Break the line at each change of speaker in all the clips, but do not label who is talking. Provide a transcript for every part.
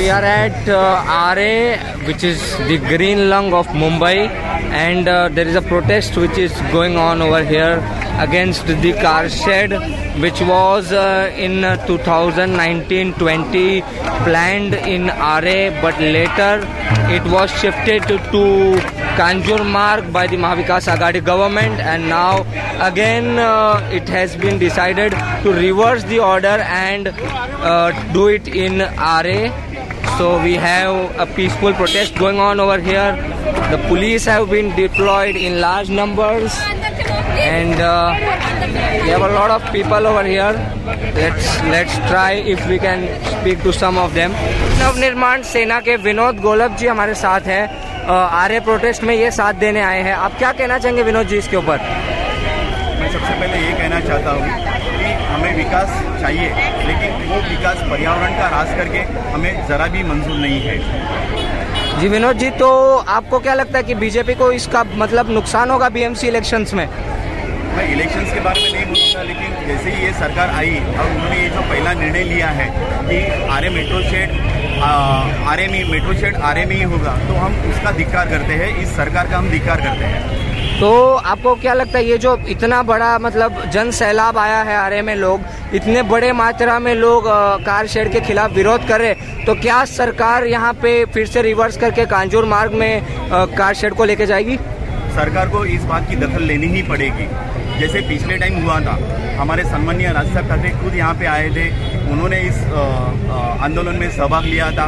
we are at uh, RA, which is the green lung of Mumbai, and uh, there is a protest which is going on over here against the car shed, which was uh, in 2019-20 planned in RA, but later it was shifted to, Kanjur Marg by the Mahavikas Agadi government, and now again uh, it has been decided to reverse the order and uh, do it in RA. So we have a peaceful protest going on over here. The police have been deployed in large numbers, and uh, we have a lot of people over here. Let's let's try if we can speak to some of them. Navnirman सेना के विनोद गोलब जी हमारे साथ हैं आर्य protest में ये साथ देने आए हैं आप क्या कहना चाहेंगे विनोद जी इसके ऊपर
मैं सबसे पहले ये कहना चाहता हूँ हमें विकास चाहिए लेकिन वो विकास पर्यावरण का रास करके हमें ज़रा भी मंजूर नहीं है।
जी विनोद जी तो आपको क्या लगता है कि बीजेपी को इसका मतलब नुकसान होगा बीएमसी इलेक्शंस में?
मैं इलेक्शंस के बारे में नहीं बोलूँगा लेकिन जैसे ही ये सरकार आई और उन्होंने ये जो पहला निर्णय लिया है कि आर मेट्रो शेड आर में मेट्रो शेड आर में ही होगा तो हम उसका धिक्कार करते हैं इस सरकार का हम धिक्कार करते हैं।
तो आपको क्या लगता है, ये जो इतना बड़ा मतलब जन सैलाब आया है आरे में लोग, इतने बड़े मात्रा में लोग कार शेड के खिलाफ विरोध कर रहे तो क्या सरकार यहाँ पे फिर से रिवर्स करके कांजूर मार्ग में कार शेड को लेके जाएगी?
सरकार को इस बात की दखल लेनी ही पड़ेगी। जैसे पिछले टाइम हुआ था, हमारे सम्मानीय राज साहब ठाकरे खुद यहाँ पे आए थे, उन्होंने इस आंदोलन में सहभाग लिया था।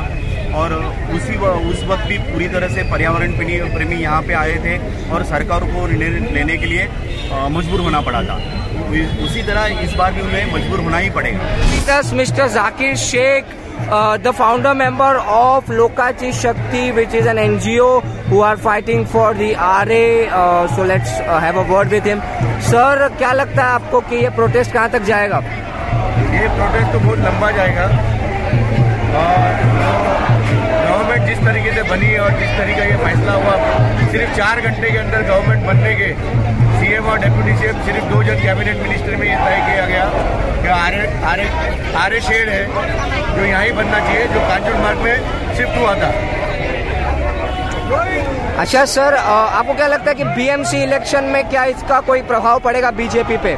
और उसी उस वक्त भी पूरी तरह से पर्यावरण प्रेमी यहाँ पे आए थे और सरकार को निर्णय लेने के लिए मजबूर होना पड़ा था उसी तरह इस बार भी उन्हें मजबूर होना ही पड़ेगा
mister Zakir Shaikh Uh, the founder member of Lokachi Shakti, which is an NGO who are fighting for the RA. Uh, so let's uh, have a word with him. Sir, क्या लगता है आपको कि ये प्रोटेस्ट कहाँ तक जाएगा
ये प्रोटेस्ट तो बहुत लंबा जाएगा और जिस तरीके से बनी और जिस तरीके का ये फैसला हुआ सिर्फ़ चार घंटे के अंदर गवर्नमेंट बनने के सीएम और डेप्यूटी सीएम सिर्फ़ दो जन कैबिनेट मिनिस्टर में ये तय किया गया कि आरे आरे आरे शेड है जो यहाँ ही बनना चाहिए जो कांचन मार्ग में शिफ्ट हुआ था।
अच्छा सर आपको क्या लगता है कि बीएमसी इलेक्शन में क्या इसका कोई प्रभाव पड़ेगा बीजेपी पे?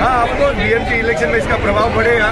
हाँ आपको बीएमसी इलेक्शन में इसका प्रभाव पड़ेगा।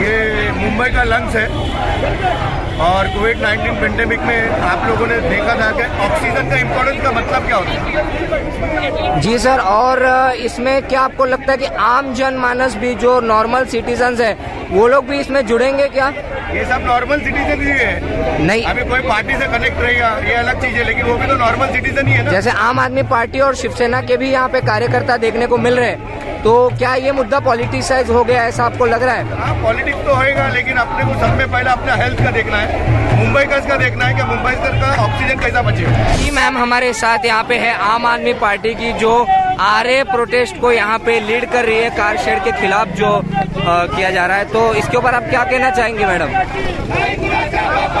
ये मुंबई का लंग्स है। और कोविड 19 पेंडेमिक में आप लोगों ने देखा था कि ऑक्सीजन का इम्पोर्टेंस का मतलब क्या होता है?
जी सर, और इसमें क्या आपको लगता है कि आम जनमानस भी जो नॉर्मल सिटीजन है, वो लोग भी इसमें जुड़ेंगे क्या?
ये सब नॉर्मल सिटीजन ही है। नहीं। अभी कोई पार्टी से कनेक्ट रहेगा ये अलग चीज़ है लेकिन वो भी तो नॉर्मल सिटीजन ही है ना।
जैसे आम आदमी पार्टी और शिवसेना के भी यहाँ पे कार्यकर्ता देखने को मिल रहे हैं तो क्या ये मुद्दा पॉलिटिसाइज हो गया ऐसा आपको लग रहा है?
हाँ पॉलिटिक्स तो होएगा लेकिन अपने को सब में पहले अपना हेल्थ का देखना है। मुंबई का इसका देखना है कि मुंबई का ऑक्सीजन कैसा बचे।
जी मैम हमारे साथ यहाँ पे है आम आदमी पार्टी की जो आर प्रोटेस्ट को यहाँ पे लीड कर रही है कार शेड के खिलाफ जो आ, किया जा रहा है। तो इसके ऊपर आप क्या कहना चाहेंगे मैडम?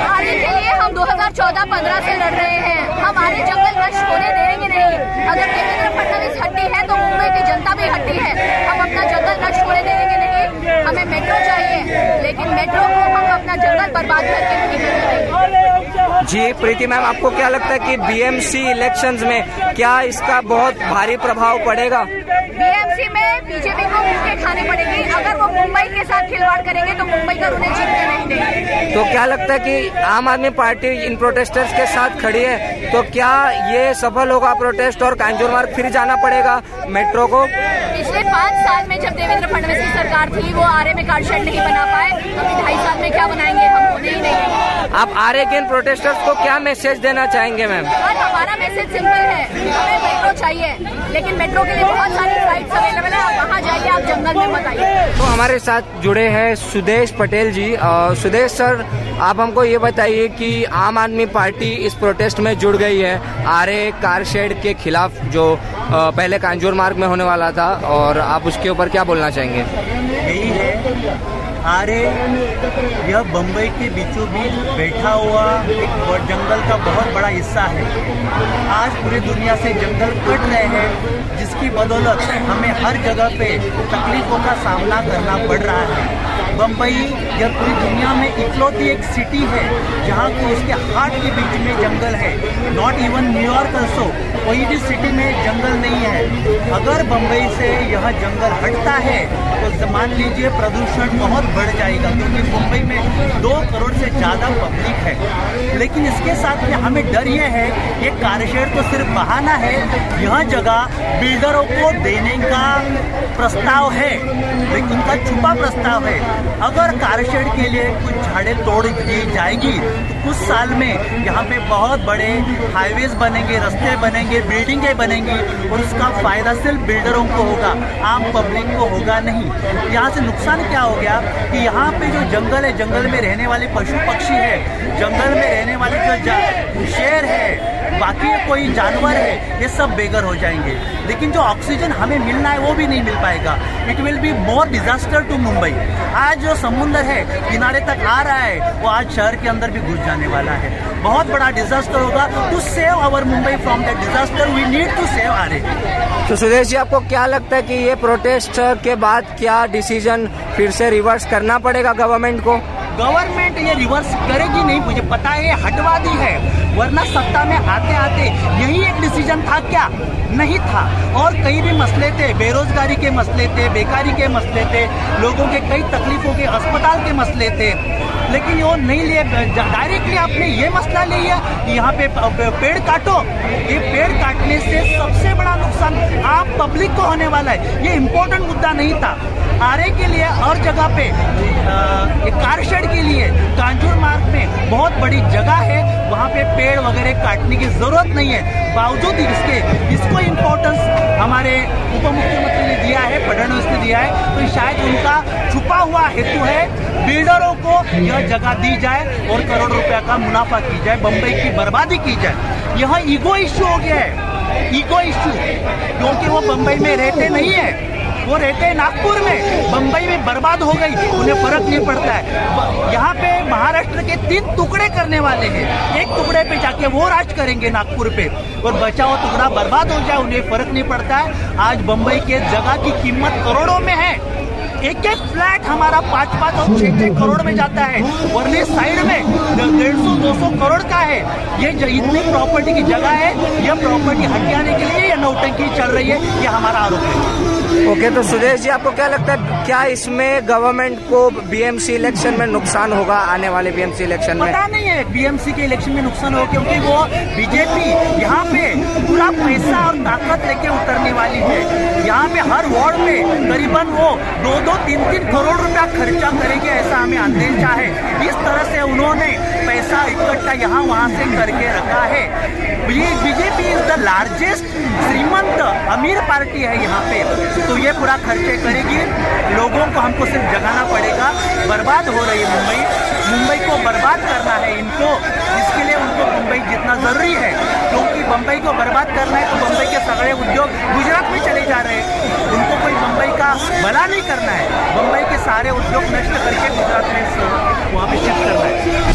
आरे के लिए हम 2014-15 से लड़ रहे हैं। हम आरे जंगल नष्ट होने देंगे नहीं। अगर देवेंद्र फडणवीस हड्डी है तो मुंबई की जनता भी हड्डी है। हम अपना जंगल नष्ट होने देंगे नहीं। हमें मेट्रो चाहिए लेकिन मेट्रो को हम अपना जंगल बर्बाद करके नहीं
जी प्रीति मैम आपको क्या लगता है कि बीएमसी इलेक्शंस में क्या इसका बहुत भारी प्रभाव पड़ेगा?
बीएमसी में बीजेपी को मुक्के खाने पड़ेगी। अगर वो मुंबई के साथ खिलवाड़ करेंगे तो मुंबई का उन्हें जीतने नहीं देंगे।
तो क्या लगता है कि आम आदमी पार्टी इन प्रोटेस्टर्स के साथ खड़ी है? तो क्या ये सफल होगा प्रोटेस्ट और कांजूर मार्ग फिर जाना पड़ेगा मेट्रो को?
पिछले पाँच साल में जब देवेंद्र फडणवीस की सरकार थी वो आरे में कार शेड नहीं बना पाए। तो ढाई साल में क्या नहीं
आप आरे के इन प्रोटेस्टर्स को क्या मैसेज देना चाहेंगे मैम
हमारा मैसेज सिंपल है। हमें मेट्रो चाहिए लेकिन मेट्रो के लिए बहुत सारी फ़्लाइट अवेलेबल है। आप वहाँ जाइए आप जंगल में मत आइए।
तो हमारे साथ जुड़े हैं सुदेश पटेल जी। सुदेश सर आप हमको ये बताइए कि आम आदमी पार्टी इस प्रोटेस्ट में जुड़ गई है। आरे कार शेड के खिलाफ जो पहले कांजूर मार्ग में होने वाला था और आप उसके ऊपर क्या बोलना चाहेंगे?
यही है आरे यह बम्बई के बीचों बीच बैठा हुआ एक जंगल का बहुत बड़ा हिस्सा है। आज पूरी दुनिया से जंगल कट रहे हैं, जिसकी बदौलत हमें हर जगह पे तकलीफों का सामना करना पड़ रहा है। बम्बई यह पूरी दुनिया में इकलौती एक सिटी है, जहाँ को उसके हार्ट के बीच में जंगल है। नॉट इवन न्यूयॉर्क ऑल्सो कोई भी सिटी में जंगल नहीं है। अगर बम्बई से यह जंगल हटता है तो मान लीजिए प्रदूषण बहुत बढ़ जाएगा, क्योंकि मुंबई में दो करोड़ से ज़्यादा पब्लिक है। लेकिन इसके साथ में हमें डर यह है ये कार्यशेड तो सिर्फ़ बहाना है, यह जगह बिल्डरों को देने का प्रस्ताव है। लेकिन उनका छुपा प्रस्ताव है। अगर कारशेड के लिए कुछ झाड़ें तोड़ दी जाएगी तो कुछ साल में यहाँ पे बहुत बड़े हाईवेज बनेंगे, रास्ते बनेंगे बिल्डिंगें बनेंगी और उसका फ़ायदा सिर्फ़ बिल्डरों को होगा आम पब्लिक को होगा नहीं। यहाँ से नुकसान क्या हो गया कि यहाँ पे जो जंगल है, जंगल में रहने वाले पशु पक्षी है, जंगल में रहने वाले जो शेर है बाकी कोई जानवर है, ये सब बेगर हो जाएँगे। लेकिन जो ऑक्सीजन हमें मिलना है, वो भी नहीं मिल पाएगा। It will be more disaster to Mumbai आज जो समुद्र है, किनारे तक आ रहा है, वो आज शहर के अंदर भी घुस जाने वाला है। बहुत बड़ा डिजास्टर होगा। To save our Mumbai from that disaster we need to save Aarey
तो सुदेश जी, आपको क्या लगता है कि ये प्रोटेस्ट के बाद क्या डिसीज़न फिर से रिवर्स करना पड़ेगा गवर्नमेंट को?
गवर्नमेंट ये रिवर्स करेगी नहीं, मुझे पता है हटवा दी है। वरना सत्ता में आते आते यही एक डिसीज़न था क्या? नहीं था। और कई भी मसले थे, बेरोजगारी के मसले थे, बेकारी के मसले थे, लोगों के कई तकलीफों के, अस्पताल के मसले थे। लेकिन वो नहीं लिए डायरेक्टली आपने ये मसला ले लिया कि यहाँ पे पेड़ काटो। ये पेड़ काटने से सबसे बड़ा नुकसान आप पब्लिक को होने वाला है। ये इम्पोर्टेंट मुद्दा नहीं था। आरे के लिए और जगह पे कारशेड के लिए कांजूर मार्ग में बहुत बड़ी जगह है। वहाँ पे पेड़ वगैरह काटने की ज़रूरत नहीं है। बावजूद इसके, इसको हमारे उप मुख्यमंत्री ने दिया है, फडणवीस ने दिया है तो शायद उनका छुपा हुआ हेतु है बिल्डरों को यह जगह दी जाए और करोड़ रुपया का मुनाफा की जाए, बंबई की बर्बादी की जाए। यह ईगो इश्यू हो गया है। ईगो इश्यू, क्योंकि वो बंबई में रहते नहीं है। वो रहते हैं नागपुर में। बम्बई में बर्बाद हो गई, उन्हें फ़र्क नहीं पड़ता है। यहाँ पे महाराष्ट्र के तीन टुकड़े करने वाले हैं। एक टुकड़े पे जाके वो राज करेंगे नागपुर पे। और बचा हुआ टुकड़ा बर्बाद हो जाए, उन्हें फ़र्क नहीं पड़ता है। आज बम्बई के जगह की कीमत करोड़ों में है। एक एक फ्लैट हमारा पाँच पाँच और छह छह करोड़ में जाता है। वर्ली साइड में डेढ़ सौ, दो सौ करोड़ का है। ये इतनी प्रॉपर्टी की जगह है, यह प्रॉपर्टी हटियाने के लिए यह नौटंकी चल रही है, ये हमारा आरोप है।
ओके तो सुदेश जी, आपको क्या लगता है, क्या इसमें गवर्नमेंट को बीएमसी इलेक्शन में नुकसान होगा, आने वाले बीएमसी इलेक्शन में?
पता नहीं है बीएमसी के इलेक्शन में नुकसान होगा, क्योंकि वो बीजेपी यहाँ पे पूरा पैसा और ताकत लेके उतरने वाली है। यहाँ पे हर वार्ड में करीबन वो दो दो तीन तीन करोड़ रुपया खर्चा करेंगे, ऐसा हमें अंदेशा है। इस तरह पैसा यहाँ वहाँ से करके रखा है। ये बीजेपी इज़ द लार्जेस्ट श्रीमंत अमीर पार्टी है यहाँ पे। तो ये पूरा खर्चे करेगी। लोगों को हमको सिर्फ़ जगाना पड़ेगा। बर्बाद हो रही है मुंबई। मुंबई को बर्बाद करना है इनको। इसके लिए उनको मुंबई जितना ज़रूरी है। क्योंकि मुंबई को बर्बाद करना है तो मुंबई के सगड़े उद्योग गुजरात में चले जा रहे हैं। उनको कोई मुंबई का भला नहीं करना है। मुंबई के सारे उद्योग नष्ट करके गुजरात में वहाँ पे शिफ्ट